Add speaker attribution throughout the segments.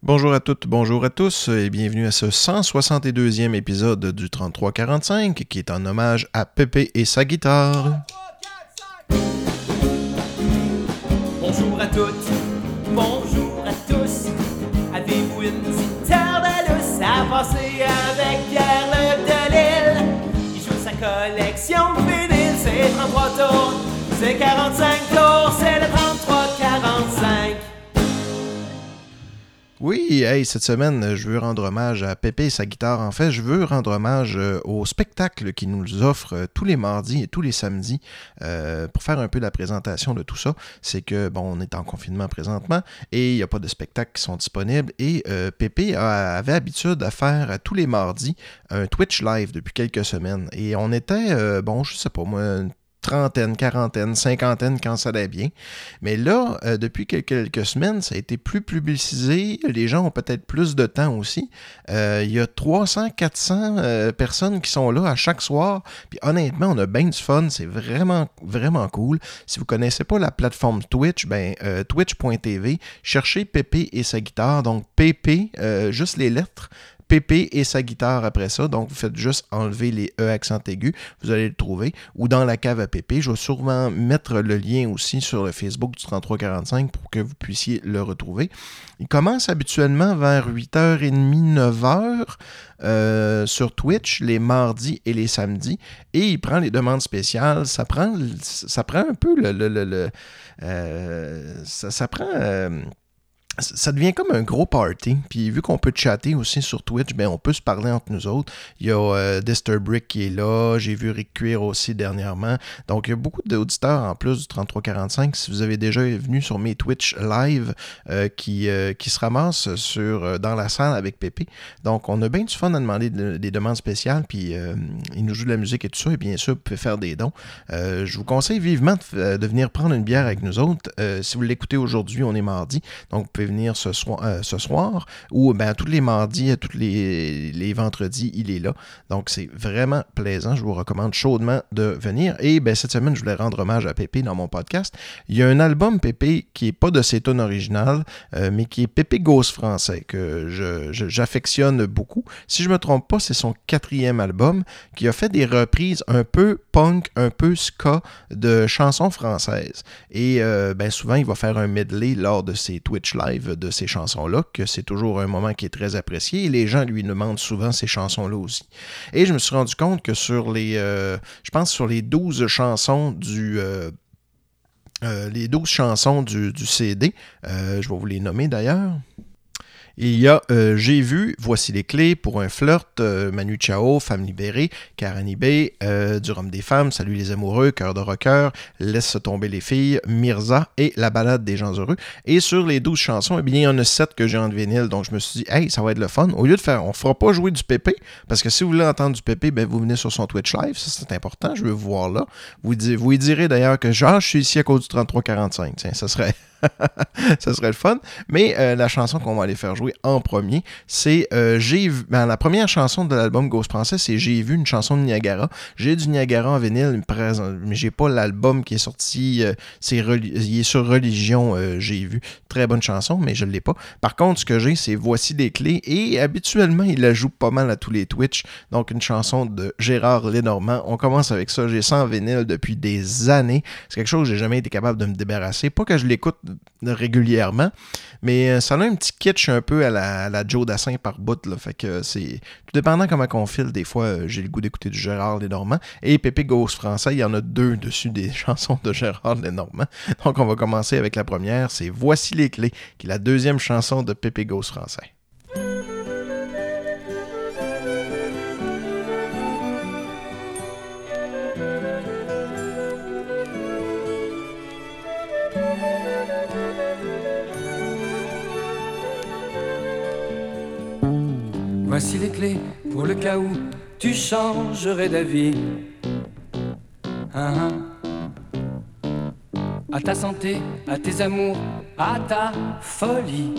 Speaker 1: Bonjour à toutes, bonjour à tous et bienvenue à ce 162e épisode du 3345 qui est en hommage à Pépé et sa guitare.
Speaker 2: Bonjour à toutes, bonjour à tous. Avez-vous une petite heure de lousse à passer avec Pierre Le Delille? Il joue sa collection de vinyles, c'est 33 tours, c'est 45 tours, c'est le
Speaker 1: Oui, hey, cette semaine, je veux rendre hommage à Pépé et sa guitare. En fait, je veux rendre hommage euh, au spectacle qui nous offre euh, tous les mardis et tous les samedis euh, pour faire un peu la présentation de tout ça. C'est que, bon, on est en confinement présentement et il n'y a pas de spectacles qui sont disponibles. Et Pépé avait habitude à faire tous les mardis un Twitch live depuis quelques semaines. Et on était, bon, je sais pas moi, trentaine, quarantaine, cinquantaine quand ça allait bien. Mais là, euh, depuis quelques, semaines, ça a été plus publicisé. Les gens ont peut-être plus de temps aussi. Euh, Il y a 300, 400 euh, personnes qui sont là à chaque soir. Puis honnêtement, on a bien du fun. C'est vraiment, vraiment cool. Si vous connaissez pas la plateforme Twitch, ben twitch.tv, cherchez Pépé et sa guitare. Donc euh, juste les lettres. Pépé et sa guitare après ça. Donc, vous faites juste enlever les E accent aigu. Vous allez le trouver. Ou dans la cave à Pépé. Je vais sûrement mettre le lien aussi sur le Facebook du 3345 pour que vous puissiez le retrouver. Il commence habituellement vers 8h30, 9h euh, sur Twitch les mardis et les samedis. Et il prend les demandes spéciales. Ça prend, ça prend un peu le. le- le- le, euh, ça, ça prend. euh, ça devient comme un gros party. Puis vu qu'on peut chatter aussi sur Twitch, ben on peut se parler entre nous autres. Il y a euh, Disturbrick qui est là. J'ai vu Rick Cuir aussi dernièrement. Donc il y a beaucoup d'auditeurs en plus du 3345. Si vous avez déjà venu sur mes Twitch live euh, qui, euh, qui se ramassent sur, euh, dans la salle avec Pépé. Donc on a bien du fun à demander de- des demandes spéciales. Puis euh, il nous joue de la musique et tout ça. Et bien sûr, vous pouvez faire des dons. Euh, je vous conseille vivement de, venir prendre une bière avec nous autres. Si vous l'écoutez aujourd'hui, on est mardi. Donc, vous pouvez venir ce soir, euh, ce soir ou ben, tous les mardis, tous les, les vendredis, il est là. Donc, c'est vraiment plaisant. Je vous recommande chaudement de venir. Et ben, cette semaine, je voulais rendre hommage à Pépé dans mon podcast. Il y a un album Pépé qui n'est pas de ses tonnes originales, euh, mais qui est Pépé Ghost français, que je- je- j'affectionne beaucoup. Si je me trompe pas, c'est son quatrième album qui a fait des reprises un peu punk, un peu ska de chansons françaises. Et euh, ben souvent, il va faire un medley lors de ses Twitch live de ces chansons-là, que c'est toujours un moment qui est très apprécié. Et les gens lui demandent souvent ces chansons-là aussi. Et je me suis rendu compte que sur les, euh, je pense sur les 12 chansons du... euh, euh, les 12 chansons du, CD, je vais vous les nommer d'ailleurs. Il y a euh, J'ai vu, Voici les clés pour un flirt, euh, Manu Chao, Femme libérée, Karanibé, euh, Du des femmes, Salut les amoureux, Cœur de rocker, Laisse tomber les filles, Mirza et La balade des gens heureux. Et sur les 12 chansons, eh bien, il y en a 7 que j'ai en vinyle, donc je me suis dit, hey, ça va être le fun. Au lieu de faire, on fera pas jouer du pépé, parce que si vous voulez entendre du pépé, ben, vous venez sur son Twitch live, ça c'est important, je veux vous voir là. Vous, vous lui direz d'ailleurs que genre, je suis ici à cause du 3345. Tiens, ça serait. ça serait le fun. Mais euh, la chanson qu'on va aller faire jouer en premier, c'est euh, J'ai ben, la première chanson de l'album Ghost Français, c'est J'ai vu une chanson de Niagara. J'ai du Niagara en vinyle, mais j'ai pas l'album qui est sorti. euh, c'est il est sur Religion, J'ai vu. Très bonne chanson, mais je l'ai pas. Par contre, ce que j'ai, c'est Voici des clés. Et habituellement, il la joue pas mal à tous les Twitch. Donc, une chanson de Gérard Lenormand. On commence avec ça. J'ai ça en vinyle depuis des années. C'est quelque chose que j'ai jamais été capable de me débarrasser. Pas que je l'écoute régulièrement, mais euh, ça a un petit kitsch un peu à la, Joe Dassin par bout. Là, fait que c'est tout dépendant comment on file. Des fois, euh, j'ai le goût d'écouter du Gérard Lenormand. Et Pépé Ghost français, il y en a deux dessus des chansons de Gérard Lenormand. Donc, on va commencer avec la première. C'est Voici les clés, qui est la deuxième chanson de Pépé Ghost français.
Speaker 3: Voici les clés pour le cas où tu changerais d'avis. Hein, hein. À ta santé, à tes amours, à ta folie.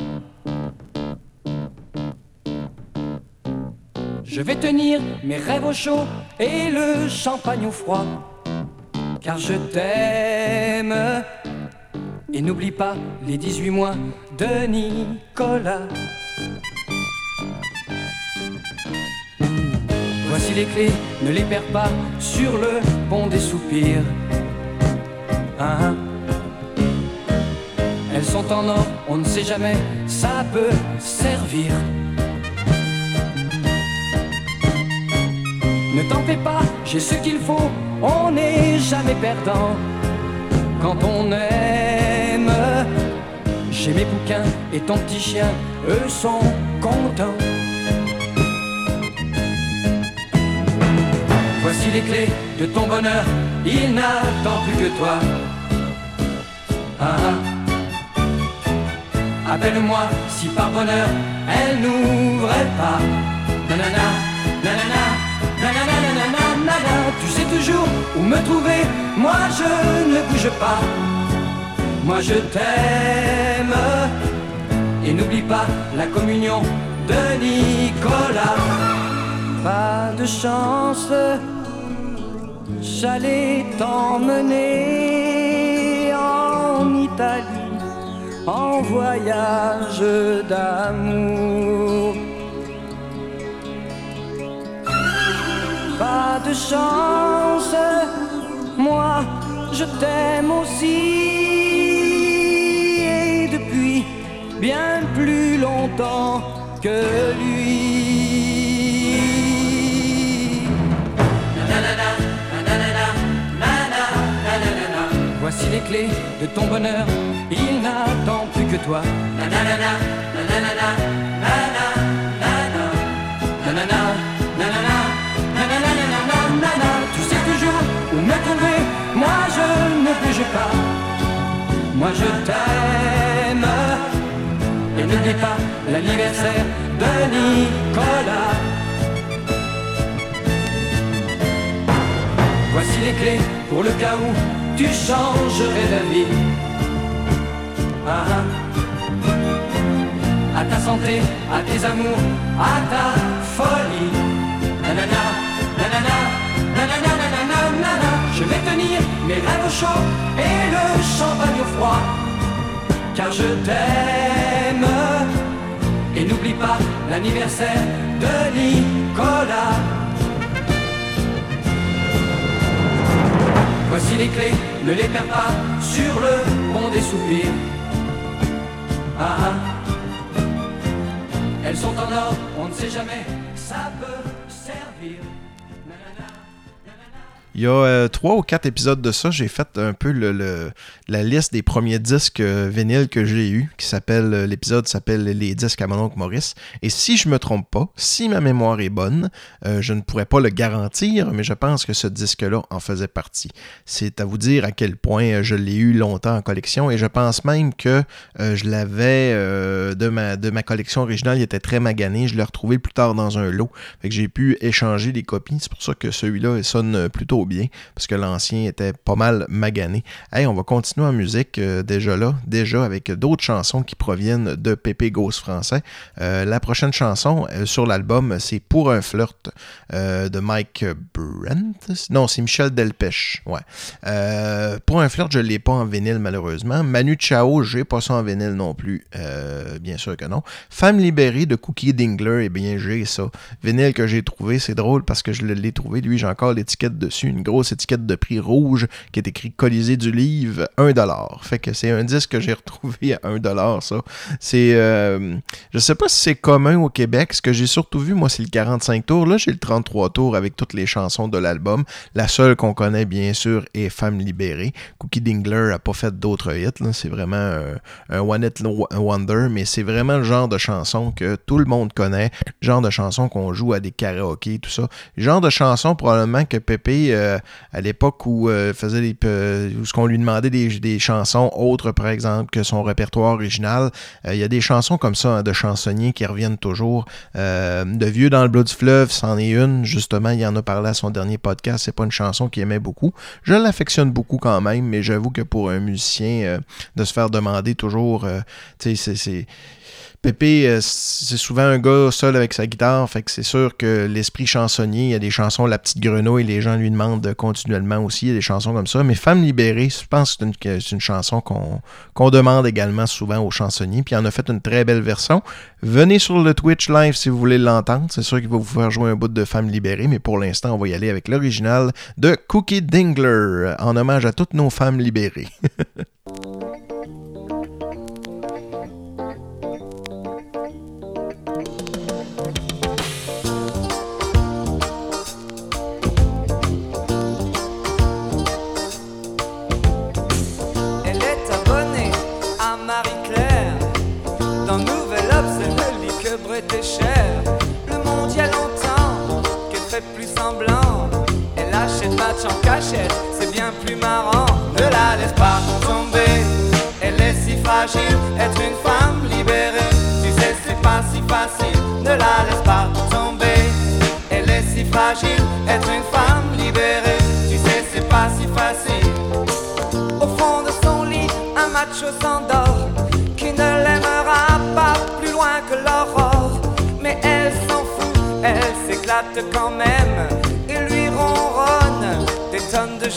Speaker 3: Je vais tenir mes rêves au chaud et le champagne au froid. Car je t'aime. Et n'oublie pas les 18 mois de Nicolas. Voici les clés, ne les perds pas sur le pont des soupirs. Hein, hein. Elles sont en or, on ne sait jamais, ça peut servir. Ne t'en fais pas, j'ai ce qu'il faut, on n'est jamais perdant quand on aime. J'ai mes bouquins et ton petit chien, eux sont contents. Voici les clés de ton bonheur, il n'attend plus que toi. Ah, ah. Appelle-moi si par bonheur elle n'ouvrait pas. Tu sais toujours où me trouver, moi je ne bouge pas. Moi je t'aime. Et n'oublie pas la communion de Nicolas. Pas de chance, j'allais t'emmener en Italie en voyage d'amour. Pas de chance, moi je t'aime aussi. Et depuis bien plus longtemps que lui. Voici les clés de ton bonheur, il n'attend plus que toi. Tu sais toujours où me trouver, moi je ne bouge pas. Moi je t'aime. Et n'oublie pas l'anniversaire de Nicolas. Voici les clés pour le cas où tu changerais. Ah, ah. À ta santé, à tes amours, à ta folie. Nanana, nanana, nanana, nanana, nanana. Je vais tenir mes rêves au chaud et le champagne au froid. Car je t'aime. Et n'oublie pas l'anniversaire de Nicolas. Voici les clés, ne les perds pas sur le pont des soupirs. Ah ah. Elles sont en or, on ne sait jamais, ça peut
Speaker 1: Il y a euh, trois ou quatre épisodes de ça, j'ai fait un peu la liste des premiers disques euh, vinyles que j'ai eu, qui s'appelle euh, l'épisode s'appelle Les disques à mon oncle Maurice. Et si je me trompe pas, si ma mémoire est bonne, euh, je ne pourrais pas le garantir, mais je pense que ce disque-là en faisait partie. C'est à vous dire à quel point je l'ai eu longtemps en collection et je pense même que je l'avais de, ma, de ma collection originale, il était très magané. Je l'ai retrouvé plus tard dans un lot. Que j'ai pu échanger les copies. C'est pour ça que celui-là il sonne plutôt bien, parce que l'ancien était pas mal magané. Hey, on va continuer en musique euh, déjà là, déjà avec d'autres chansons qui proviennent de Pépé Ghost français. Euh, la prochaine chanson euh, sur l'album, c'est Pour un flirt de Mike Brent. Non, c'est Michel Delpech. Ouais. Pour un flirt, je ne l'ai pas en vinyle malheureusement. Manu Chao, j'ai pas ça en vinyle non plus. Bien sûr que non. Femme libérée de Cookie Dingler, eh bien j'ai ça. Vinyle que j'ai trouvé, c'est drôle parce que je l'ai trouvé. Lui, j'ai encore l'étiquette dessus, une grosse étiquette de prix rouge qui est écrit Colisée du livre, 1$. Fait que c'est un disque que j'ai retrouvé à 1$, ça. C'est. euh, je sais pas si c'est commun au Québec. Ce que j'ai surtout vu, moi, c'est le 45 tours. Là, j'ai le 33 tours avec toutes les chansons de l'album. La seule qu'on connaît, bien sûr, est Femme libérée. Cookie Dingler a pas fait d'autres hits. C'est vraiment un, One Hit Wonder, mais c'est vraiment le genre de chanson que tout le monde connaît. Le genre de chanson qu'on joue à des karaokés, tout ça. Le genre de chanson, probablement, que Pépé, euh, à l'époque où euh, faisait des, euh, où ce qu'on lui demandait des, chansons autres, par exemple, que son répertoire original, il y a des chansons comme ça, hein, de chansonniers qui reviennent toujours. De Vieux dans le bleu du fleuve, c'en est une. Justement, il en a parlé à son dernier podcast. C'est pas une chanson qu'il aimait beaucoup. Je l'affectionne beaucoup quand même, mais j'avoue que pour un musicien, de se faire demander toujours, tu sais, c'est Pépé, euh, c'est souvent un gars seul avec sa guitare, c'est sûr que l'esprit chansonnier, il y a des chansons La Petite Grenouille, les gens lui demandent continuellement aussi, des chansons comme ça. Mais Femme libérée, je pense que c'est une, chanson qu'on demande également souvent aux chansonniers, puis il en a fait une très belle version. Venez sur le Twitch live si vous voulez l'entendre, c'est sûr qu'il va vous faire jouer un bout de Femme libérée, mais pour l'instant, on va y aller avec l'original de Cookie Dingler, en hommage à toutes nos femmes libérées.
Speaker 4: c'est bien plus marrant. Ne la laisse pas tomber, elle est si fragile. Être une femme libérée, tu sais, c'est pas si facile. Ne la laisse pas tomber, elle est si fragile. Être une femme libérée, tu sais, c'est pas si facile. Au fond de son lit, un macho s'endort qui ne l'aimera pas plus loin que l'aurore elle s'en fout, elle s'éclate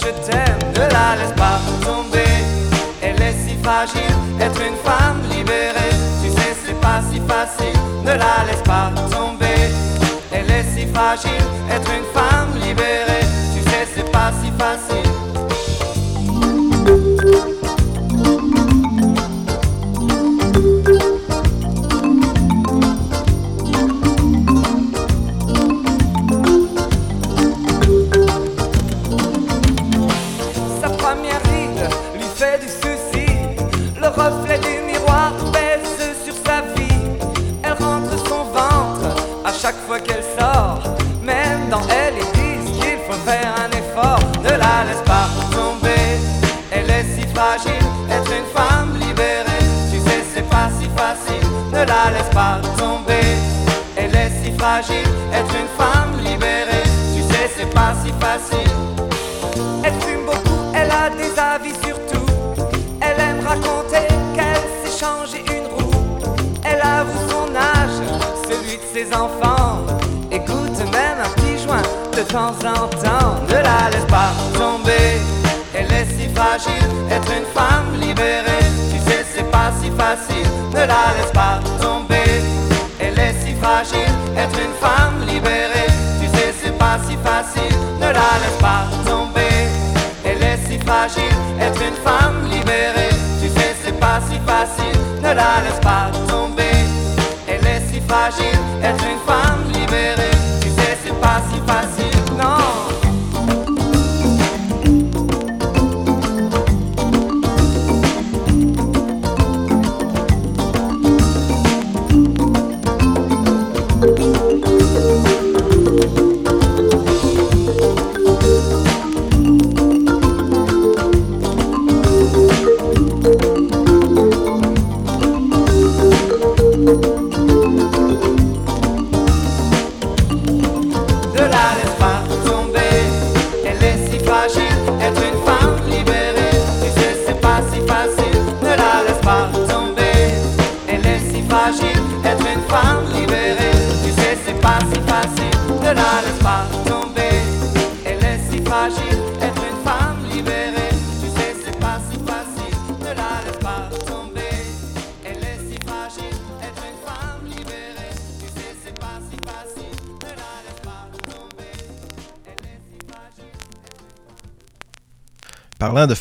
Speaker 4: je t'aime. Ne la laisse pas tomber, elle est si fragile, être une femme libérée. Tu sais, c'est pas si facile, ne la laisse pas tomber. Elle est si fragile, être une femme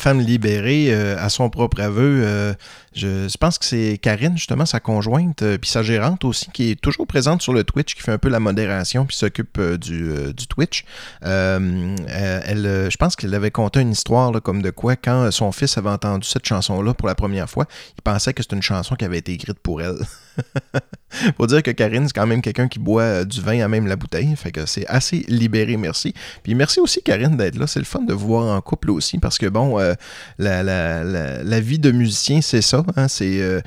Speaker 1: femmes libérées, euh, à son propre aveu, euh, je, pense que c'est Karine, justement, sa conjointe, euh, puis sa gérante aussi, qui est toujours présente sur le Twitch, qui fait un peu la modération, puis s'occupe du, Twitch. elle, je pense qu'elle avait conté une histoire comme de quoi, quand son fils avait entendu cette chanson-là pour la première fois, il pensait que c'était une chanson qui avait été écrite pour elle. Faut dire que Karine, c'est quand même quelqu'un qui boit euh, du vin à même la bouteille. Fait que c'est assez libéré, merci. Puis merci aussi, Karine, d'être là. C'est le fun de vous voir en couple aussi. Parce que bon, euh, la, vie de musicien, c'est ça. Hein. c'est. Euh,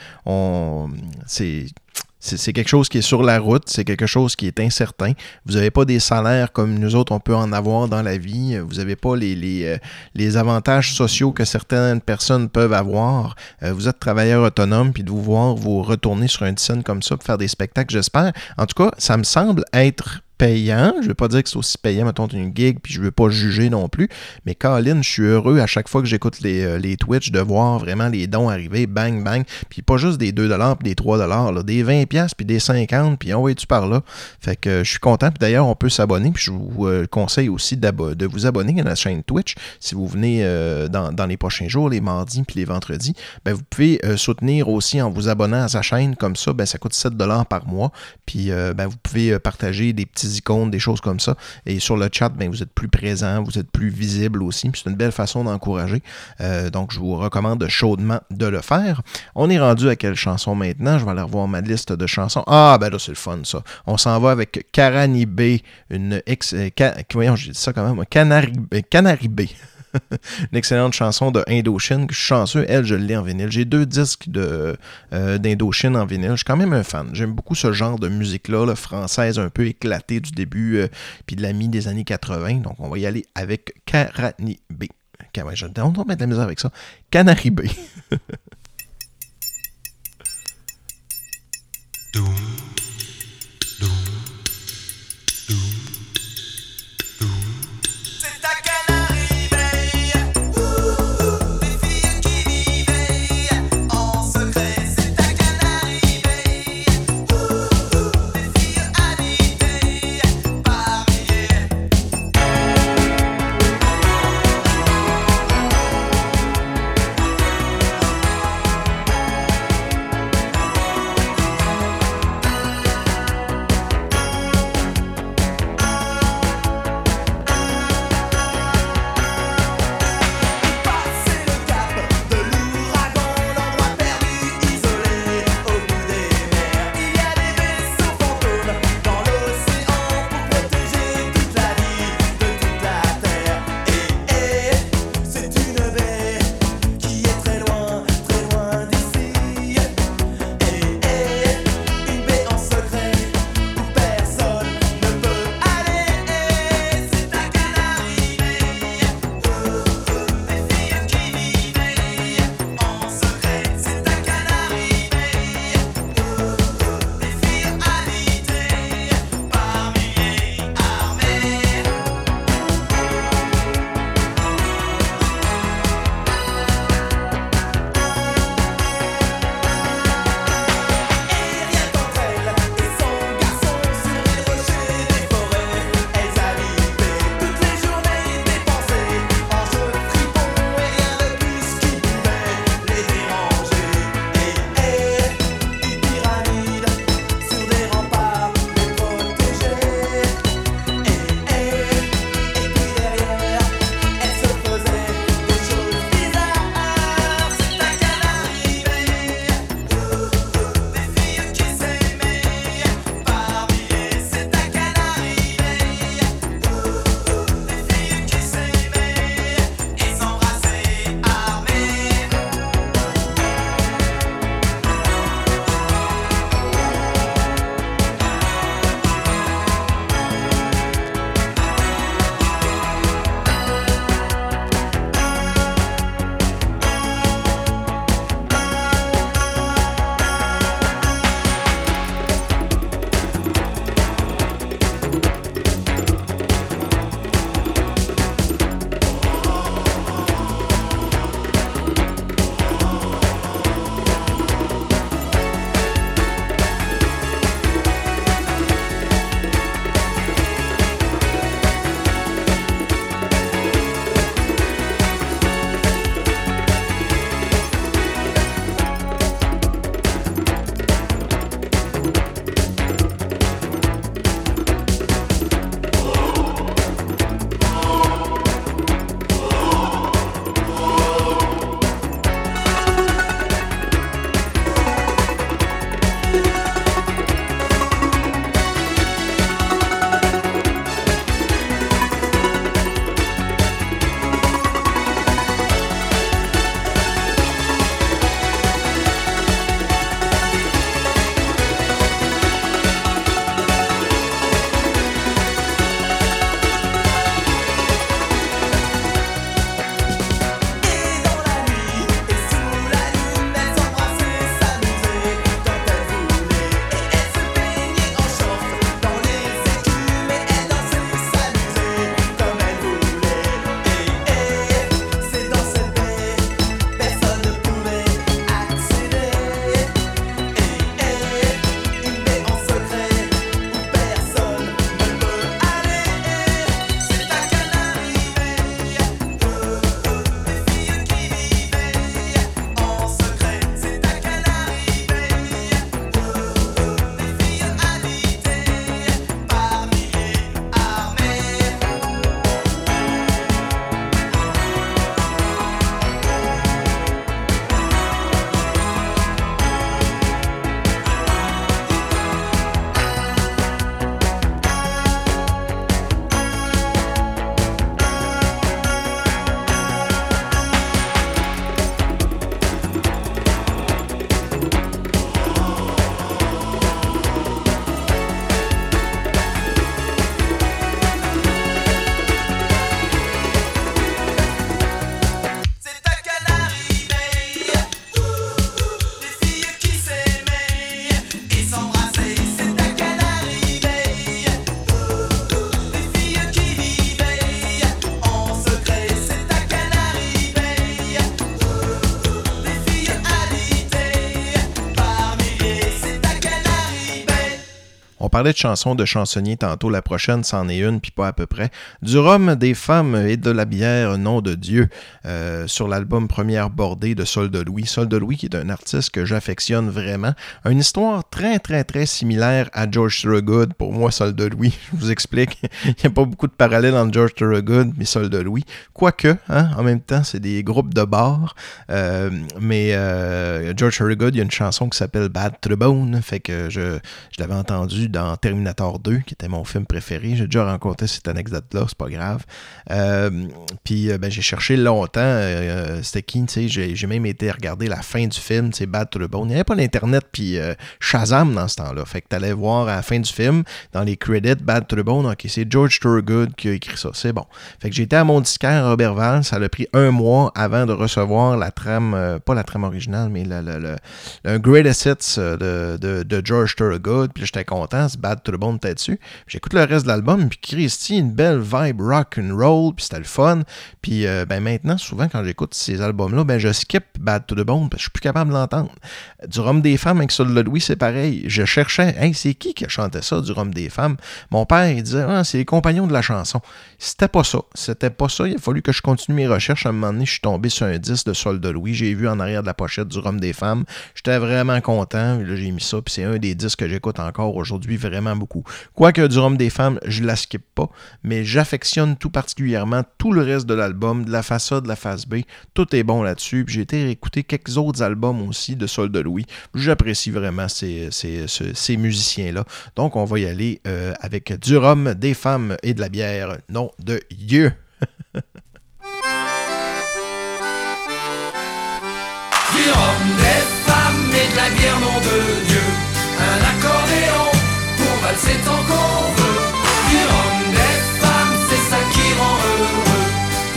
Speaker 1: c'est quelque chose qui est sur la route, c'est quelque chose qui est incertain. Vous n'avez pas des salaires comme nous autres, on peut en avoir dans la vie. Vous n'avez pas les, les, les, avantages sociaux que certaines personnes peuvent avoir. vous êtes travailleur autonome, puis de vous voir vous retourner sur une scène comme ça pour faire des spectacles, j'espère. En tout cas, ça me semble être payant. Je ne veux pas dire que c'est aussi payant, mettons, une gig, puis je ne veux pas juger non plus. Mais Colin, je suis heureux à chaque fois que j'écoute les, euh, les Twitch de voir vraiment les dons arriver, bang, bang. Puis pas juste des 2$ puis des 3$, là, des 20$, puis des 50$, puis on tu par là. Fait que je suis content. Puis d'ailleurs, on peut s'abonner. Puis je vous euh, conseille aussi de vous abonner à la chaîne Twitch. Si vous venez euh, dans, les prochains jours, les mardis puis les vendredis, ben, vous pouvez soutenir aussi en vous abonnant à sa chaîne. Comme ça, ben, ça coûte 7$ par mois. Puis ben, vous pouvez partager des petits icônes, des choses comme ça. Et sur le chat, ben, vous êtes plus présent, vous êtes plus visible aussi. C'est une belle façon d'encourager. Euh, donc, je vous recommande chaudement de le faire. On est rendu à quelle chanson maintenant? Je vais aller revoir ma liste de chansons. Ah, ben là, c'est le fun, ça. On s'en va avec Caranibé, une ex... Euh, voyons, j'ai dit ça quand même. Canari, Canaribé. une excellente chanson de Indochine, je suis chanceux, elle, je l'ai en vinyle. J'ai deux disques de, euh, d'Indochine en vinyle. Je suis quand même un fan. J'aime beaucoup ce genre de musique-là, française un peu éclatée du début, euh, puis de la mi des années 80. Donc, on va y aller avec Carani B. Je, on va mettre la misère avec ça. Canary B. parlait de chansons de chansonniers tantôt. La prochaine, c'en est une, puis pas à peu près. Du rhum, des femmes et de la bière, nom de Dieu, euh, sur l'album Première bordée de Sol de Louis. Sol de Louis, qui est un artiste que j'affectionne vraiment. Une histoire très, très, très similaire à George Thorogood. Pour moi, Sol de Louis, je vous explique. Il n'y a pas beaucoup de parallèles entre George Thorogood mais Sol de Louis. Quoique, hein, en même temps, c'est des groupes de bars. Euh, mais euh, George Thorogood, il y a une chanson qui s'appelle Bad Bone. Fait que je, je l'avais entendu dans Terminator 2, qui était mon film préféré. J'ai déjà rencontré cette anecdote-là, c'est pas grave. Euh, puis ben, j'ai cherché longtemps, c'était qui, tu sais, j'ai même été regarder la fin du film, c'est Bad to the Bone. Il n'y avait pas d'Internet, puis Shazam dans ce temps-là. Fait que t'allais voir à la fin du film, dans les credits, Bad to the Bone, ok, c'est George Thorogood qui a écrit ça, c'est bon. Fait que j'étais à mon disquaire Robertval, ça a pris un mois avant de recevoir la trame, pas la trame originale, mais le, le, un Greatest Hits de, de, de George Thorogood, puis j'étais content, Bad to the Bone, t'es dessus. J'écoute le reste de l'album, puis Christy, une belle vibe rock and roll, puis c'était le fun. Puis ben maintenant, souvent quand j'écoute ces albums-là, ben je skip Bad to the Bone, parce que je suis plus capable de l'entendre. Du Rhum des femmes avec Sol de Louis, c'est pareil. Je cherchais, hey, c'est qui qui chantait ça, du Rhum des femmes? Mon père, il disait, ah, c'est les compagnons de la chanson. C'était pas ça. C'était pas ça. Il a fallu que je continue mes recherches. À un moment donné, je suis tombé sur un disque de Sol de Louis. J'ai vu en arrière de la pochette du Rhum des femmes. J'étais vraiment content. Là, j'ai mis ça. Puis c'est un des disques que j'écoute encore aujourd'hui vraiment beaucoup. Quoique du Rhum des femmes, je la skip pas. Mais j'affectionne tout particulièrement tout le reste de l'album, de la face A, de la face B. Tout est bon là-dessus. J'ai été réécouter quelques autres albums aussi de Sol de Louis. J'apprécie vraiment ces, ces, musiciens-là. Donc, on va y aller euh, avec du rhum, des femmes et de la bière. Nom de Dieu.
Speaker 5: du rhum, des femmes et de la bière, nom de Dieu. Un accordéon valser tant qu'on veut. Du rhum, des femmes, c'est ça qui rend heureux.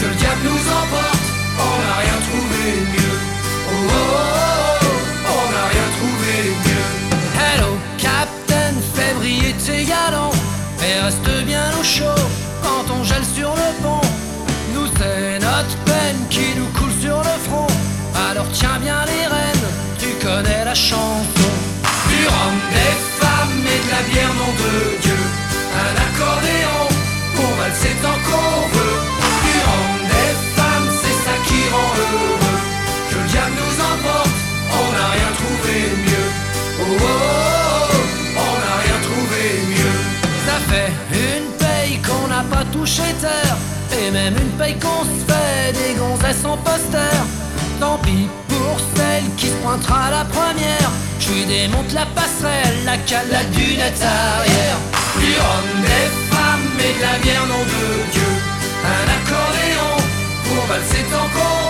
Speaker 5: Que le diable nous emporte, on n'a rien trouvé mieux. Oh, oh, oh, oh, on n'a rien trouvé mieux.
Speaker 3: Hello, Captain, fais briller tes galons et reste bien au chaud quand on gèle sur le pont. Nous, c'est notre peine qui nous coule sur le front. Alors tiens bien les rênes, tu connais la chanson.
Speaker 5: Du rhum, des de la bière, nom de Dieu. Un accordéon pour valser tant qu'on veut. Du rhum, des femmes, c'est ça qui rend heureux. Que le diable nous emporte, on n'a rien trouvé mieux. Oh, oh, oh, oh, on n'a rien trouvé mieux.
Speaker 3: Ça fait une paye qu'on n'a pas touché terre. Et même une paye qu'on se fait des gonzesses en poster. Tant pis pour celle qui se pointera la première. Je lui démonte la passerelle, la cale, la dunette arrière.
Speaker 5: Du rhum, des femmes et de la bière, nom de Dieu. Un accordéon pour valser tant qu'on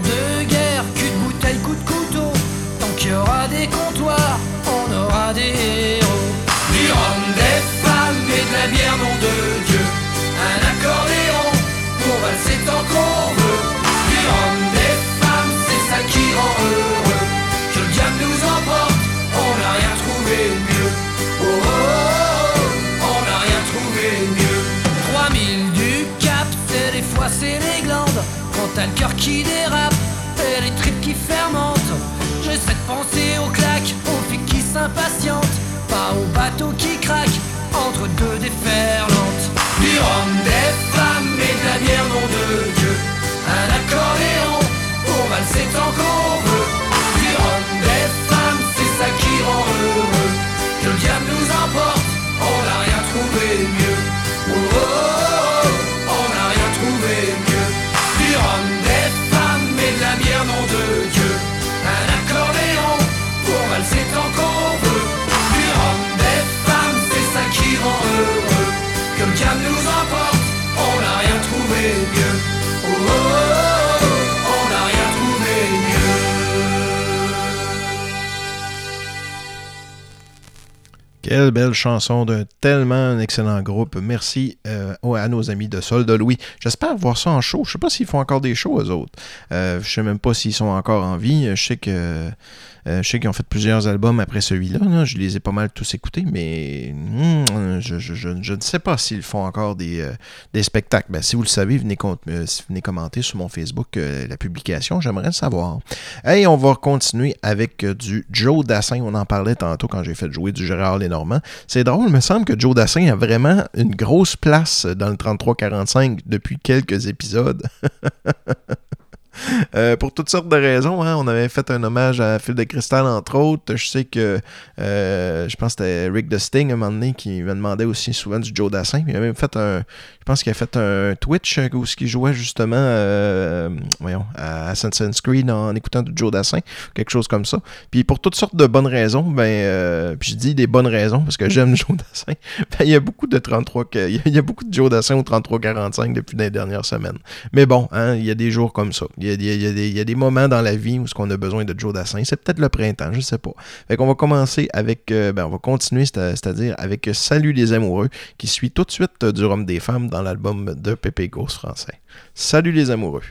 Speaker 3: de guerre,
Speaker 1: Quelle belle chanson d'un tellement excellent groupe. Merci euh, à nos amis de Sol de Louis. J'espère voir ça en show. Je sais pas s'ils font encore des shows, eux autres. Euh, je sais même pas s'ils sont encore en vie. Je sais que euh, je sais qu'ils ont fait plusieurs albums après celui-là. là. Je les ai pas mal tous écoutés, mais hmm, je, ne sais pas s'ils font encore des, euh, des spectacles. Ben, si vous le savez, venez, com- venez commenter sur mon Facebook la publication. J'aimerais le savoir. Hey, on va continuer avec du Joe Dassin. On en parlait tantôt quand j'ai fait jouer du Gérard C'est drôle, il me semble que Joe Dassin a vraiment une grosse place dans le 33-45 depuis quelques épisodes. Euh, pour toutes sortes de raisons. hein. On avait fait un hommage à Phil de Cristal, entre autres. Je sais que euh, je pense que c'était Rick de Sting à un moment donné qui me demandait aussi souvent du Joe Dassin. Il a même fait un. Je pense qu'il a fait un Twitch euh, où il jouait justement voyons, à Assassin's Creed en écoutant du Joe Dassin, quelque chose comme ça. Puis pour toutes sortes de bonnes raisons, ben je dis des bonnes raisons parce que j'aime Joe Dassin. Ben, il y a beaucoup de 33 que- il y a- beaucoup de Joe Dassin au 33-45 depuis les dernières semaines. Mais bon, hein, il y a des jours comme ça. Il y a- des, moments dans la vie où on a besoin de Joe Dassin. C'est peut-être le printemps, je sais pas. Fait qu'on va commencer avec, euh, ben, on va continuer, c'est- c'est-à-dire avec Salut les amoureux, qui suit tout de suite euh, du Rhum des femmes dans l'album de Pépé Gauss français. Salut les amoureux.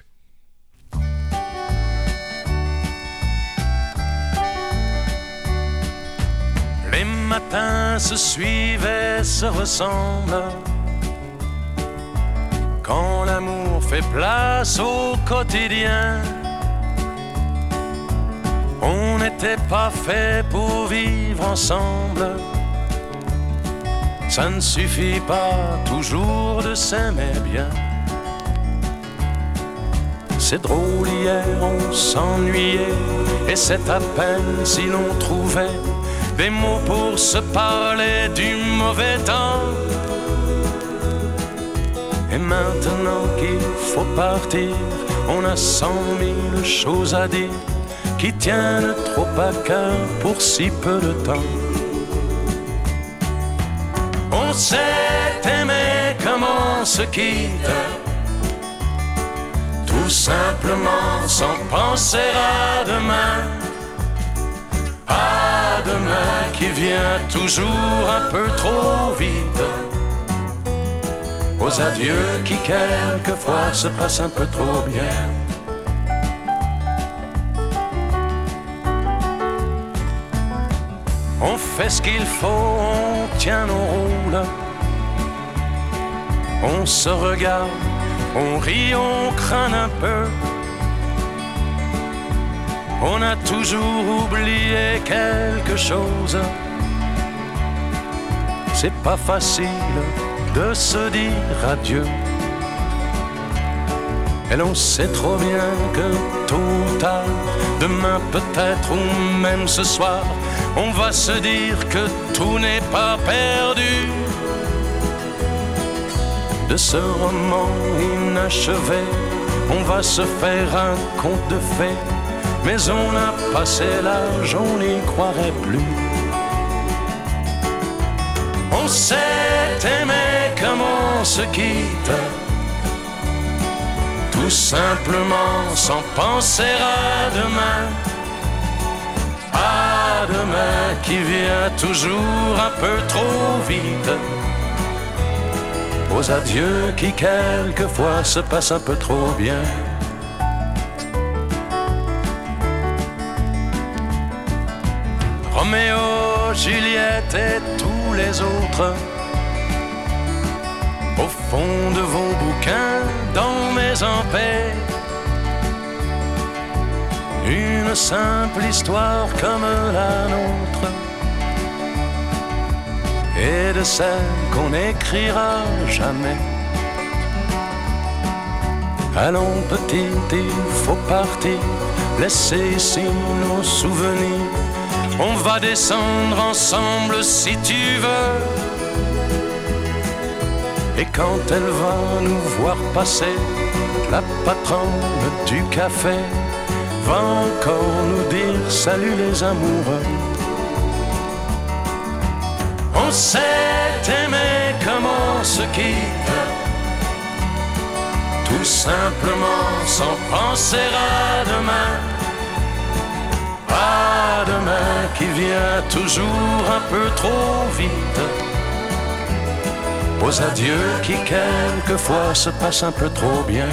Speaker 6: Les matins se suivent et se ressemblent. Quand l'amour fait place au quotidien, on n'était pas fait pour vivre ensemble. Ça ne suffit pas toujours de s'aimer bien. C'est drôle, hier on s'ennuyait, et c'est à peine si l'on trouvait des mots pour se parler du mauvais temps. Maintenant qu'il faut partir, on a cent mille choses à dire qui tiennent trop à cœur pour si peu de temps. On s'est aimé comme on se quitte, tout simplement sans penser à demain. À demain qui vient toujours un peu trop vite. Aux adieux qui quelquefois se passent un peu trop bien. On fait ce qu'il faut, on tient nos rôles. On se regarde, on rit, on craint un peu. On a toujours oublié quelque chose. C'est pas facile de se dire adieu. Et l'on sait trop bien que tôt ou tard, demain peut-être ou même ce soir, on va se dire que tout n'est pas perdu. De ce roman inachevé, on va se faire un conte de fées, mais on a passé l'âge, on n'y croirait plus. On s'est aimé se quitte, tout simplement sans penser à demain. À demain qui vient toujours un peu trop vite. Aux adieux qui quelquefois se passent un peu trop bien. Roméo, Juliette et tous les autres. Au fond de vos bouquins, dans mes paix Une simple histoire comme la nôtre. Et de celle qu'on n'écrira jamais. Allons petit, il faut partir, laisser ici nos souvenirs. On va descendre ensemble si tu veux. Et quand elle va nous voir passer, la patronne du café va encore nous dire salut les amoureux. On s'est aimé comme on se quitte, tout simplement sans penser à demain. À demain qui vient toujours un peu trop vite. Aux adieux qui quelquefois se passent un peu trop bien.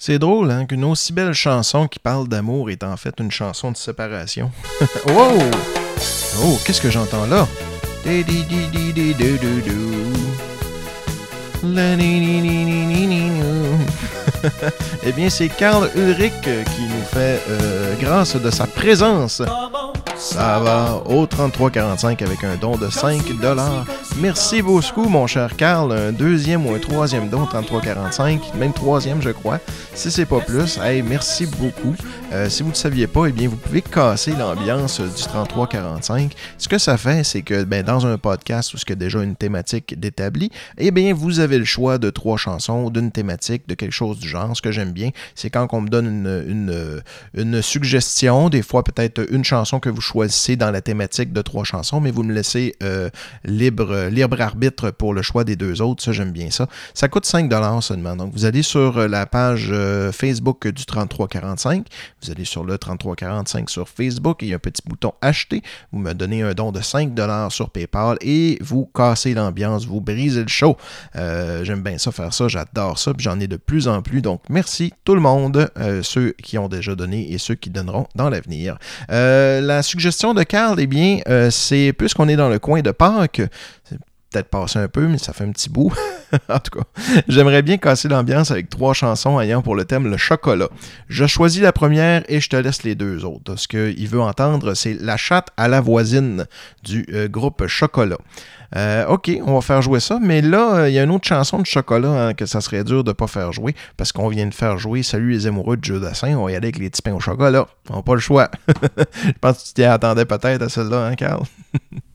Speaker 1: C'est drôle, hein, qu'une aussi belle chanson qui parle d'amour est en fait une chanson de séparation. wow! Oh, qu'est-ce que j'entends là? Eh bien, c'est Karl Ulrich qui nous fait, grâce de sa présence, ça va au 3345 avec un don de 5 dollars. Merci beaucoup, mon cher Carl. Un deuxième ou un troisième don 3345, même troisième, je crois. Si c'est pas plus, hey, merci beaucoup. Euh, si vous ne saviez pas, eh bien, vous pouvez casser l'ambiance du 3345. Ce que ça fait, c'est que ben, dans un podcast où y a déjà une thématique d'établi, eh bien, vous avez le choix de trois chansons, d'une thématique, de quelque chose du genre. Ce que j'aime bien, c'est quand on me donne une, une suggestion, des fois peut-être une chanson que vous choisissez dans la thématique de trois chansons, mais vous me laissez euh, libre, libre arbitre pour le choix des deux autres. Ça, j'aime bien ça. Ça coûte 5 seulement. Donc, vous allez sur la page euh, Facebook du 3345. Vous allez sur le 3345 sur Facebook il y a un petit bouton acheter. Vous me donnez un don de 5 sur PayPal et vous cassez l'ambiance, vous brisez le show. Euh, j'aime bien ça, faire ça, j'adore ça, puis j'en ai de plus en plus. Donc, merci tout le monde, ceux qui ont déjà donné et ceux qui donneront dans l'avenir. la suggestion de Carl, eh bien, euh, c'est puisqu'on est dans le coin de Pâques, peut-être passé un peu, mais ça fait un petit bout. en tout cas, j'aimerais bien casser l'ambiance avec trois chansons ayant pour le thème le chocolat. Je choisis la première et je te laisse les deux autres. Ce qu'il veut entendre, c'est La chatte à la voisine du euh, groupe Chocolat. Euh, ok, on va faire jouer ça, mais là, euh, il y a une autre chanson de chocolat hein, que ça serait dur de ne pas faire jouer parce qu'on vient de faire jouer Salut les amoureux de Jeu Dassin. On va y aller avec les petits pains au chocolat. On n'a pas le choix. Je pense que tu t'y attendais peut-être à celle-là, hein, Carl?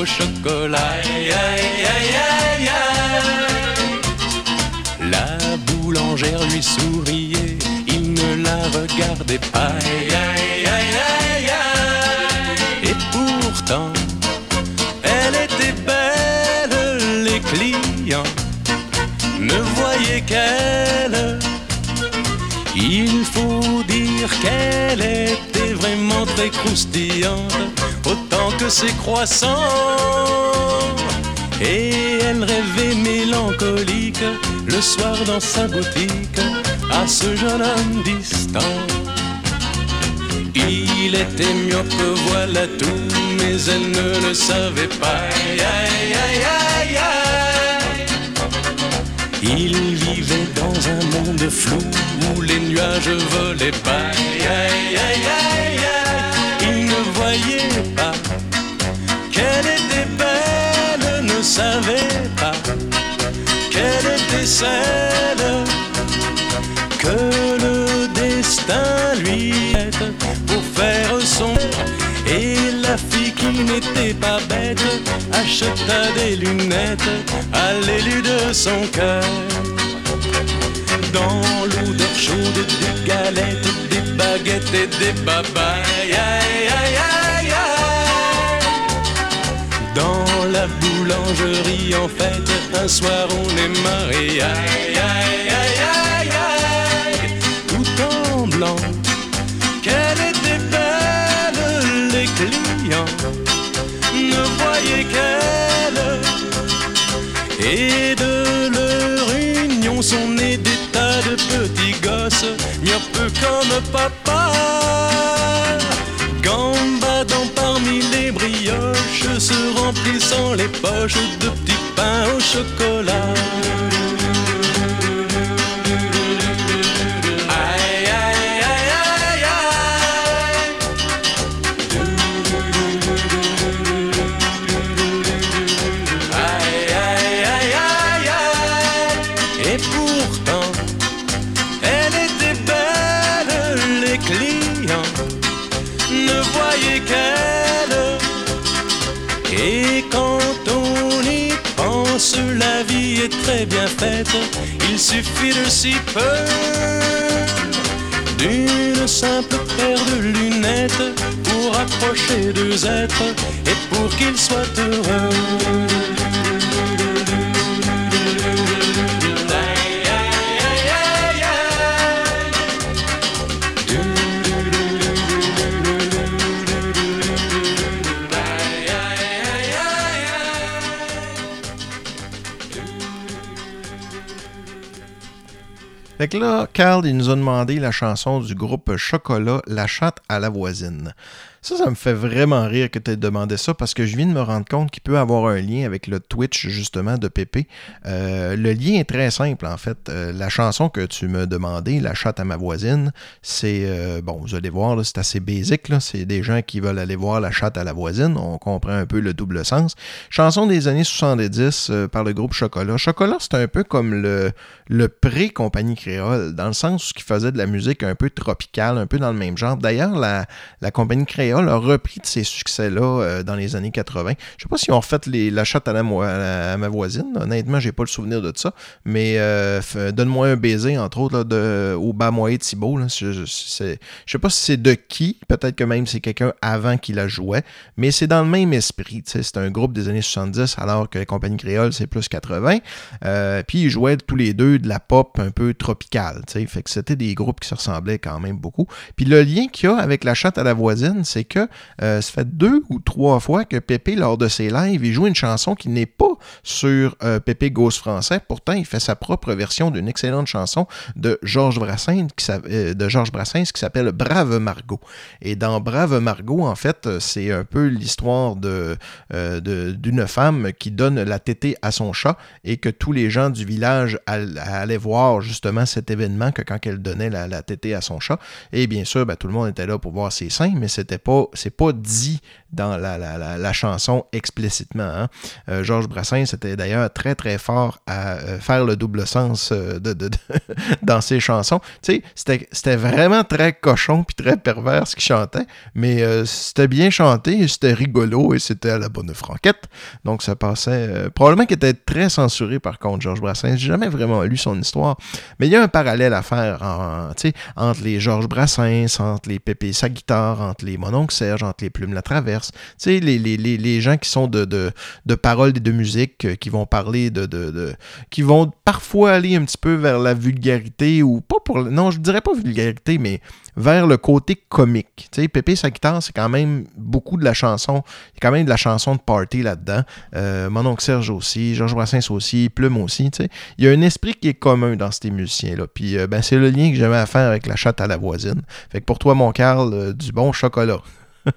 Speaker 6: au chocolat. Aïe, aïe, aïe. La boulangère lui souriait, il ne la regardait pas. Et pourtant, elle était belle, les clients ne voyaient qu'elle. Il faut dire qu'elle était vraiment très croustillante, que ses croissants. Et elle rêvait mélancolique le soir dans sa boutique à ce jeune homme distant. Il était myope, voilà tout, mais elle ne le savait pas. Aïe, aïe, aïe, aïe. Il vivait dans un monde flou où les nuages volaient pas. Aïe, aïe, aïe, aïe. Il ne voyait qu'elle était belle, ne savait pas qu'elle était celle que le destin lui aide pour faire son et la fille qui n'était pas bête acheta des lunettes à l'élu de son cœur. Dans l'odeur chaude des galettes, des baguettes et des babayes. Aïe, aïe, aïe. La boulangerie, en fait, un soir on est mariés. Aïe, aïe, aïe, aïe, aïe. Tout en blanc, qu'elle était belle, les clients ne voyaient qu'elle. Et de leur union sont nés des tas de petits gosses, peu comme papa. Gambadant les brioches, se remplissant les poches de petits pains au chocolat. Si peu. D'une simple paire de lunettes pour accrocher deux êtres et pour qu'ils soient heureux.
Speaker 1: Fait que là, Carl, il nous a demandé la chanson du groupe Chocolat, La chatte à la voisine. Ça, ça me fait vraiment rire que tu aies demandé ça parce que je viens de me rendre compte qu'il peut avoir un lien avec le Twitch, justement, de Pépé. Euh, le lien est très simple, en fait. Euh, la chanson que tu me demandais, La chatte à ma voisine, c'est, euh, bon, vous allez voir, c'est assez basique. C'est des gens qui veulent aller voir La chatte à la voisine. On comprend un peu le double sens. Chanson des années 70 euh, par le groupe Chocolat. Chocolat, c'est un peu comme le, pré-compagnie créole, dans le sens qu'ils faisaient de la musique un peu tropicale, un peu dans le même genre. D'ailleurs, la, la compagnie créole a repris de ces succès-là euh, dans les années 80. Je sais pas si on refait les, la chatte à, la, ma voisine. Honnêtement, j'ai pas le souvenir de ça. Mais euh, donne-moi un baiser, entre autres, de, au bas moyen Thibault. Je, je sais pas si c'est de qui. Peut-être que même c'est quelqu'un avant qui la jouait. Mais c'est dans le même esprit. C'est un groupe des années 70, alors que la compagnie créole, c'est plus 80. Euh, puis ils jouaient tous les deux de la pop un peu tropicale. que c'était des groupes qui se ressemblaient quand même beaucoup. Puis le lien qu'il y a avec la chatte à la voisine, c'est que euh, ça fait deux ou trois fois que Pépé, lors de ses lives, il joue une chanson qui n'est pas sur euh, Pépé Ghost français. Pourtant, il fait sa propre version d'une excellente chanson de Georges Brassens, qui, euh, qui s'appelle Brave Margot. Et dans Brave Margot, en fait, c'est un peu l'histoire de, d'une femme qui donne la tétée à son chat et que tous les gens du village all- allaient voir justement cet événement que quand elle donnait la, la tétée à son chat. Et bien sûr, ben, tout le monde était là pour voir ses seins, mais c'était pas, pas dit dans la, chanson explicitement. hein. Euh, Georges Brassens était d'ailleurs très très fort à euh, faire le double sens euh, dans ses chansons. C'était, vraiment très cochon puis très pervers ce qu'il chantait, mais c'était bien chanté, c'était rigolo et c'était à la bonne franquette. Donc ça passait. probablement qu'il était très censuré par contre, Georges Brassens. J'ai jamais vraiment lu son histoire, mais il y a un parallèle à faire entre les Georges Brassens, entre les Pépé sa guitare, entre les Mononcle Serge, entre les Plumes la Traverse. Tu sais, les, les, les, les gens qui sont de, de, paroles et de musique, euh, qui vont parler de, de, de- qui vont parfois aller un petit peu vers la vulgarité ou pas pour. Non, je dirais pas vulgarité, mais vers le côté comique. Tu sais, Pépé sa guitare, c'est quand même beaucoup de la chanson. Il y a quand même de la chanson de party là-dedans. Euh, mon oncle Serge aussi, Georges Brassens aussi, Plume aussi. Tu sais. Il y a un esprit qui est commun dans ces musiciens-là. Puis euh, ben, c'est le lien que j'avais à faire avec la chatte à la voisine. Fait que pour toi, mon Carl, euh, du bon chocolat.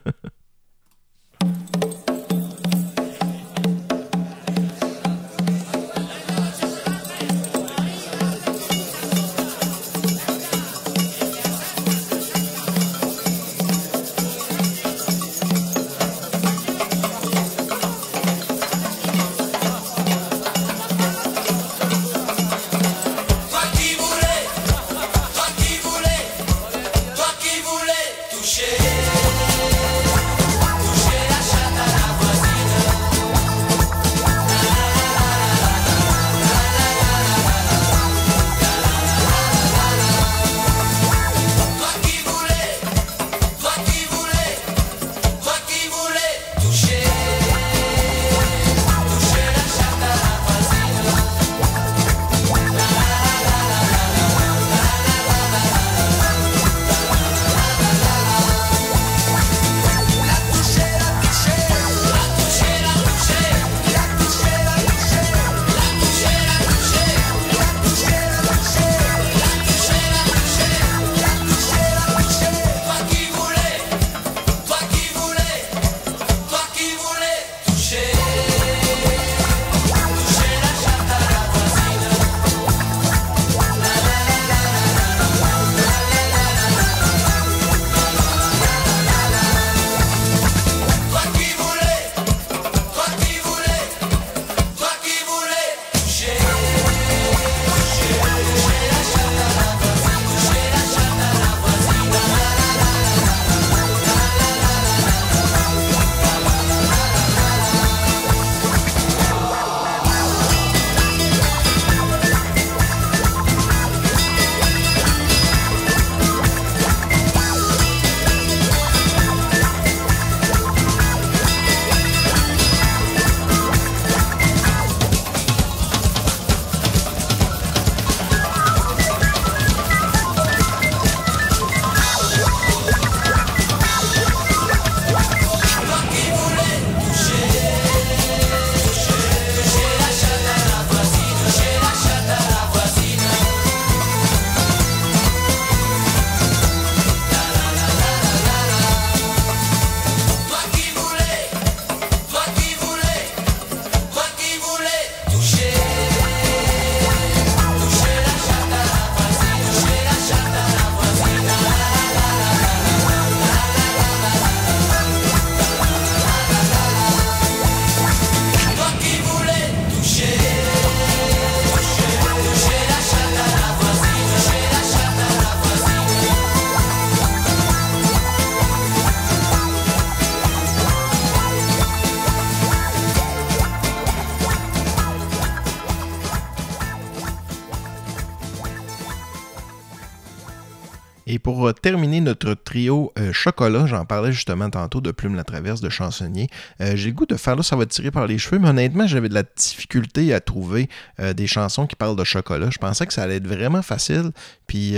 Speaker 1: euh, terminer notre trio euh, chocolat, j'en parlais justement tantôt de Plume la Traverse de Chansonnier. Euh, J'ai le goût de faire là, ça va tirer par les cheveux, mais honnêtement, j'avais de la difficulté à trouver des chansons qui parlent de chocolat. Je pensais que ça allait être vraiment facile, puis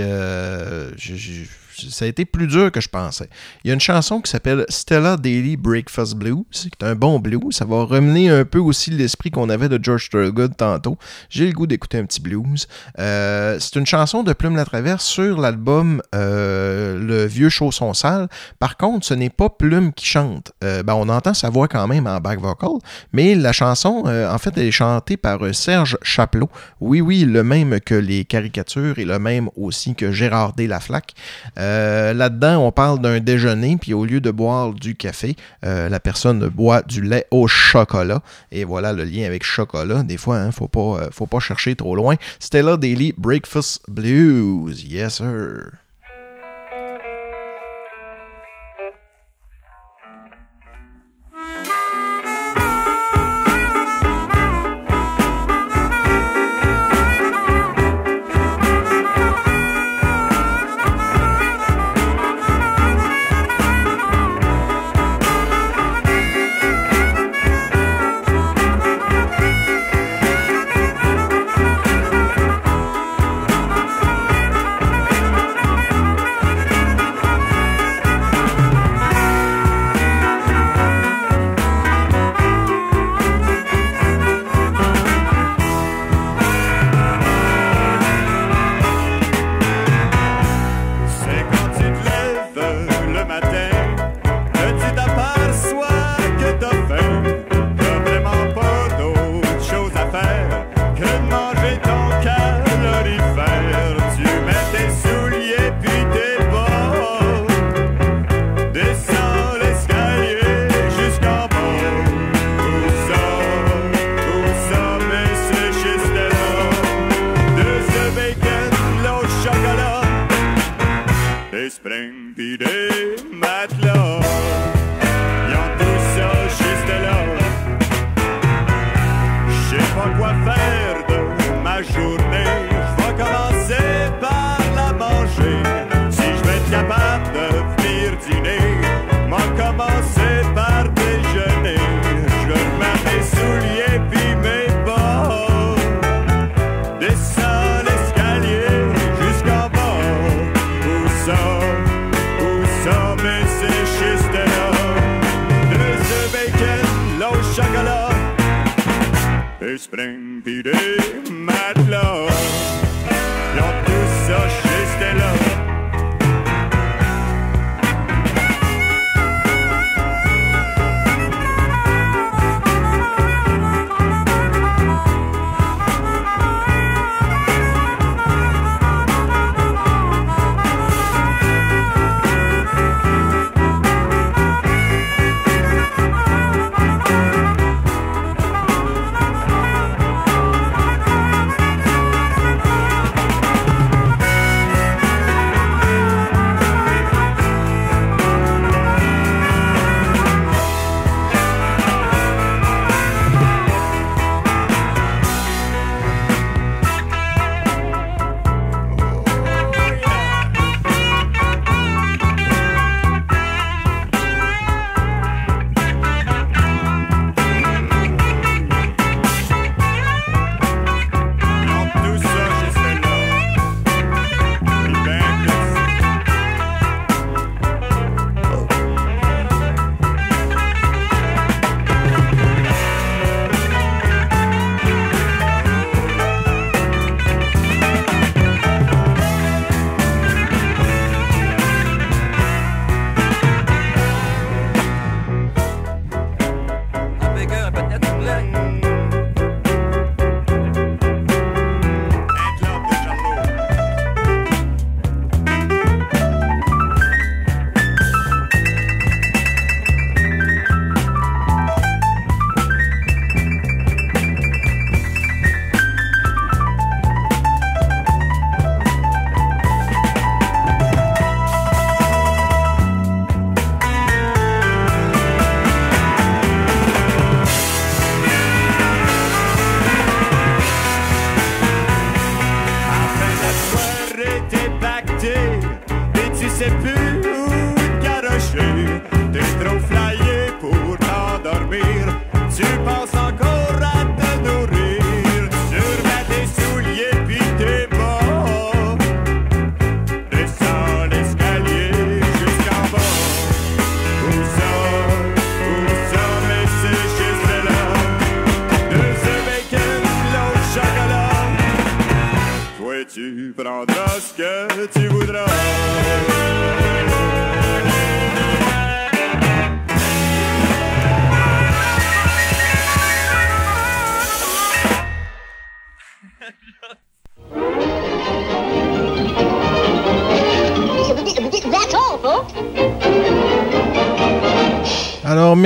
Speaker 1: j'ai- ça a été plus dur que je pensais. Il y a une chanson qui s'appelle Stella Daily Breakfast Blues, qui est un bon blues. Ça va ramener un peu aussi l'esprit qu'on avait de George Thorogood tantôt. J'ai le goût d'écouter un petit blues. Euh, c'est une chanson de Plume la Traverse sur l'album euh, Le Vieux Chausson Sale. Par contre, ce n'est pas Plume qui chante. Euh, ben, on entend sa voix quand même en back vocal, mais la chanson, en fait, elle est chantée par Serge Chapelot. Oui, oui, le même que les caricatures et le même aussi que Gérard D. Laflaque. Là-dedans, on parle d'un déjeuner, puis au lieu de boire du café, euh, la personne boit du lait au chocolat. Et voilà le lien avec chocolat. Des fois, hein, faut euh, faut pas chercher trop loin. Stella Daily Breakfast Blues. Yes, sir.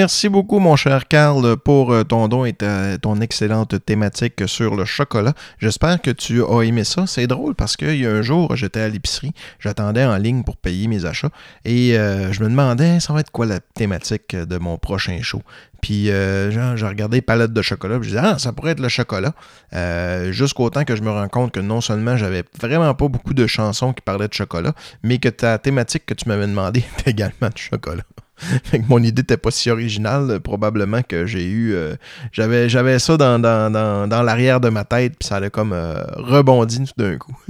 Speaker 1: Merci beaucoup, mon cher Carl, pour euh, ton don et ton excellente thématique sur le chocolat. J'espère que tu as aimé ça. C'est drôle parce qu'il y a un jour, j'étais à l'épicerie, j'attendais en ligne pour payer mes achats et euh, je me demandais, ça va être quoi la thématique de mon prochain show? Puis, euh, j'ai regardé palette de chocolat, je disais, ah, ça pourrait être le chocolat. Euh, Jusqu'au temps que je me rends compte que non seulement j'avais vraiment pas beaucoup de chansons qui parlaient de chocolat, mais que ta thématique que tu m'avais demandé était également de chocolat. Fait que mon idée n'était pas si originale, euh, probablement que j'ai eu. euh, j'avais, j'avais ça dans, dans, dans, l'arrière de ma tête, puis ça a comme euh, rebondi tout d'un coup.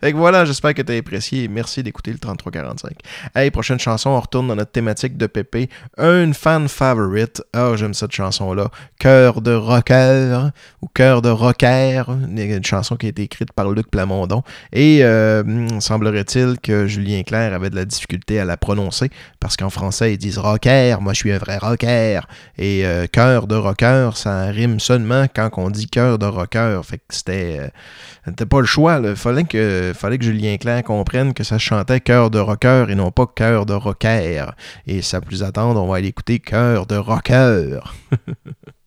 Speaker 1: fait que voilà, j'espère que tu as apprécié merci d'écouter le 3345. Hey, prochaine chanson, on retourne dans notre thématique de Pépé. Un fan favorite. Ah, j'aime cette chanson-là. Cœur de rocker ou Cœur de rocker. Une chanson qui a été écrite par Luc Plamondon. Et euh, semblerait-il que Julien Clerc avait de la difficulté à la prononcer parce qu'en français, ils disent rocker. Moi, je suis un vrai rocker. Et euh, cœur de rocker, ça rime seulement quand on dit cœur de rocker. Fait que c'était. euh, pas le choix. Il fallait que, fallait Julien Clerc comprenne que ça chantait cœur de rocker et non pas cœur de rocker. Et sans plus attendre, on va aller écouter cœur de rocker.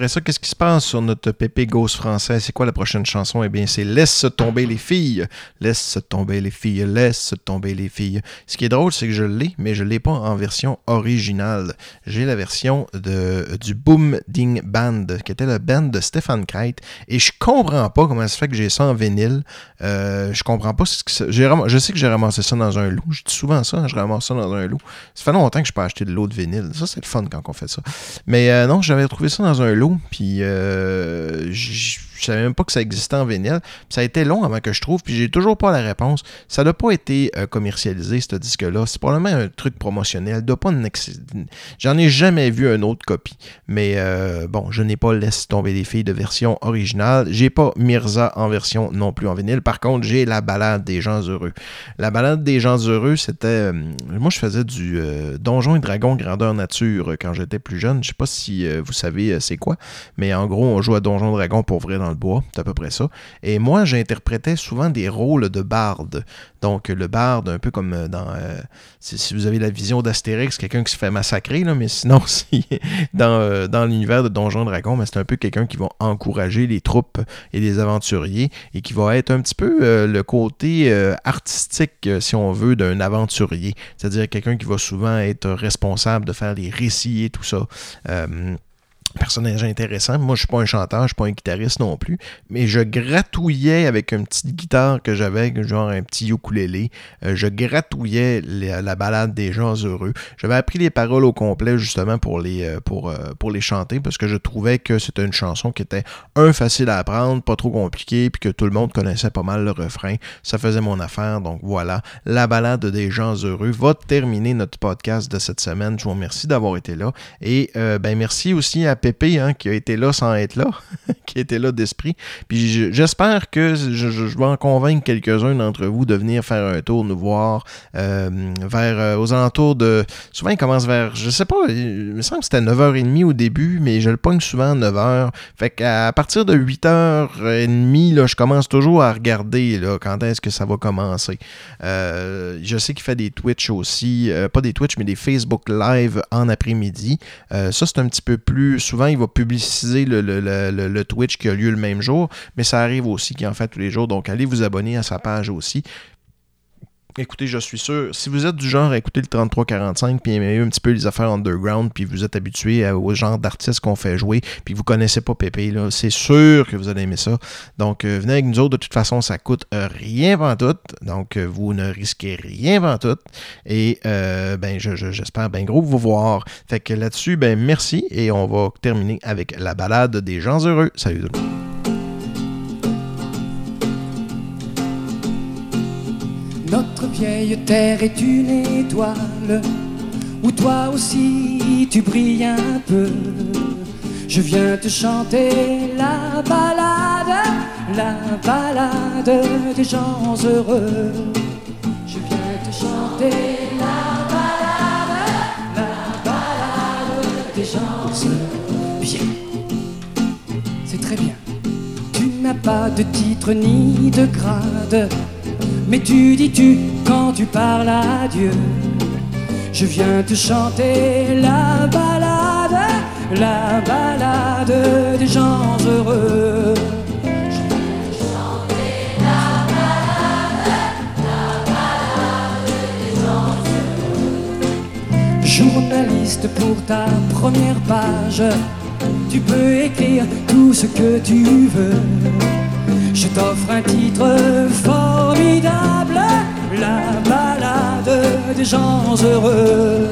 Speaker 1: Après ça, qu'est-ce qui se passe sur notre Pépé Ghost français? C'est quoi la prochaine chanson? Eh bien, c'est Laisse tomber les filles. Laisse tomber les filles. Laisse tomber les filles. Ce qui est drôle, c'est que je l'ai, mais je ne l'ai pas en version originale. J'ai la version de, du Boom Ding Band, qui était la band de Stéphane Kreit. Et je comprends pas comment ça se fait que j'ai ça en vinyle. Euh, je comprends pas. Ce que je sais que j'ai ramassé ça dans un loup. Je dis souvent ça, hein, je ramasse ça dans un loup. Ça fait longtemps que je peux acheter de l'eau de vinyle. Ça, c'est le fun quand on fait ça. Mais euh, non, j'avais trouvé ça dans un lot, puis euh, je savais même pas que ça existait en vinyle. Ça a été long avant que je trouve, puis j'ai toujours pas la réponse. Ça n'a pas été euh, commercialisé, ce disque-là. C'est probablement un truc promotionnel. J'en ai jamais vu un autre copie. Mais euh, bon, je n'ai pas Laisse tomber les filles de version originale. J'ai pas Mirza en version non plus en vinyle. Par contre, j'ai la balade des gens heureux. La balade des gens heureux, c'était. euh, moi, je faisais du Donjon et Dragon grandeur nature quand j'étais plus jeune. Je sais pas si vous savez c'est quoi, mais en gros, on joue à Donjon Dragon pour vrai dans le bois. C'est à peu près ça. Et moi, j'interprétais souvent des rôles de barde. Donc, le barde, un peu comme euh, dans. euh, si, vous avez la vision d'Astérix, quelqu'un qui se fait massacrer, là, mais sinon, si, dans, euh, dans l'univers de Donjon Dragon, ben, c'est un peu quelqu'un qui va encourager les troupes et les aventuriers et qui va être un petit peu le côté artistique, si on veut, d'un aventurier. C'est-à-dire quelqu'un qui va souvent être responsable de faire les récits et tout ça. Personnage intéressant. Moi, je suis pas un chanteur, je suis pas un guitariste non plus, mais je gratouillais avec une petite guitare que j'avais, genre un petit ukulélé. Euh, je gratouillais la, la balade des gens heureux. J'avais appris les paroles au complet justement pour les, euh, pour, euh, pour les chanter parce que je trouvais que c'était une chanson qui était un facile à apprendre, pas trop compliqué, puis que tout le monde connaissait pas mal le refrain. Ça faisait mon affaire, donc voilà. La balade des gens heureux va terminer notre podcast de cette semaine. Je vous remercie d'avoir été là et ben merci aussi à Pépé hein, qui a été là sans être là, qui était là d'esprit. Puis je- j'espère que je, vais en convaincre quelques-uns d'entre vous de venir faire un tour, nous voir euh, vers euh, aux alentours de. Souvent, il commence vers. Je sais pas, il me semble que c'était 9h30 au début, mais je le pogne souvent à 9h. Fait qu'à partir de 8h30, là, je commence toujours à regarder là, quand est-ce que ça va commencer. Euh, je sais qu'il fait des Twitch aussi, pas des Twitch, mais des Facebook Live en après-midi. Ça, c'est un petit peu plus. Souvent, il va publiciser le, Twitch qui a lieu le même jour, mais ça arrive aussi qu'il en fait tous les jours. Donc, allez vous abonner à sa page aussi. Écoutez, je suis sûr, si vous êtes du genre à écouter le 3345 puis aimez un petit peu les affaires underground, puis vous êtes habitué au genre d'artistes qu'on fait jouer, puis vous connaissez pas Pépé, c'est sûr que vous allez aimer ça. Donc, euh, venez avec nous autres. De toute façon, ça coûte euh, rien tout. Donc, euh, vous ne risquez rien tout. Et, ben, je- je- j'espère bien gros vous voir. Fait que là-dessus, ben, merci. Et on va terminer avec la balade des gens heureux. Salut tout le monde.
Speaker 3: Notre vieille terre est une étoile où toi aussi tu brilles un peu. Je viens te chanter la balade, la balade des gens heureux. Je viens te chanter la balade, la balade des gens heureux. Bien, c'est très bien. Tu n'as pas de titre ni de grade. Mais tu dis tu quand tu parles à Dieu? Je viens te chanter la balade, la balade des gens heureux. Je viens te chanter la balade, la balade des gens heureux. Journaliste pour ta première page, tu peux écrire tout ce que tu veux. Je t'offre un titre formidable, la balade des gens heureux.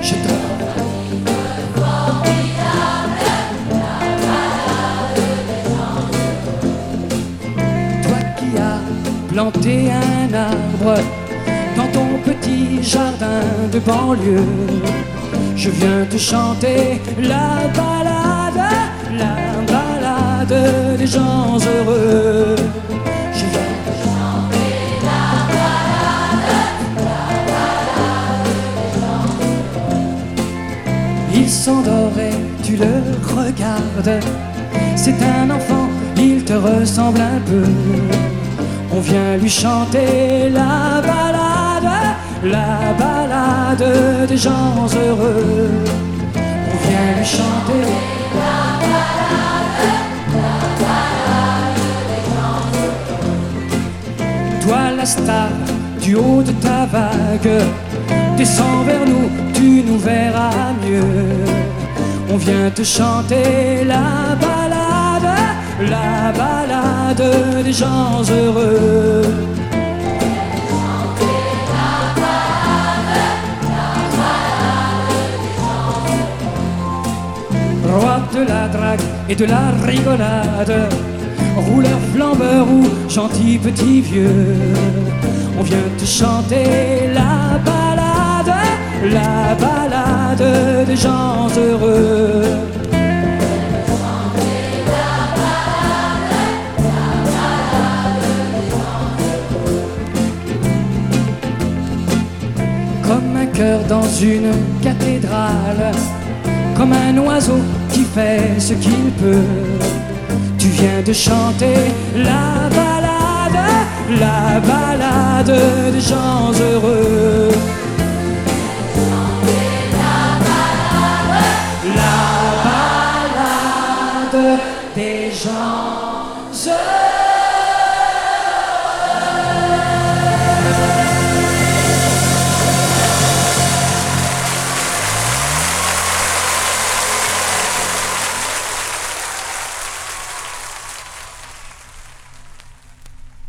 Speaker 3: Je t'offre un titre formidable, la balade des gens heureux. Toi qui as planté un arbre dans ton petit jardin de banlieue, je viens te chanter la balade, la balade des gens heureux. Je viens te chanter la balade, la balade. Il tu le regardes. C'est un enfant, il te ressemble un peu. On vient lui chanter la balade, la balade des gens heureux. On vient lui chanter. La du haut de ta vague, descends vers nous, tu nous verras mieux. On vient te chanter la balade, la balade des gens heureux. Roi de la drague et de la rigolade, rouleur flambeur ou gentil petit vieux, on vient te chanter la balade, la balade des gens heureux. Comme un cœur dans une cathédrale, comme un oiseau qui fait ce qu'il peut. Tu viens de chanter la balade, la balade des gens heureux.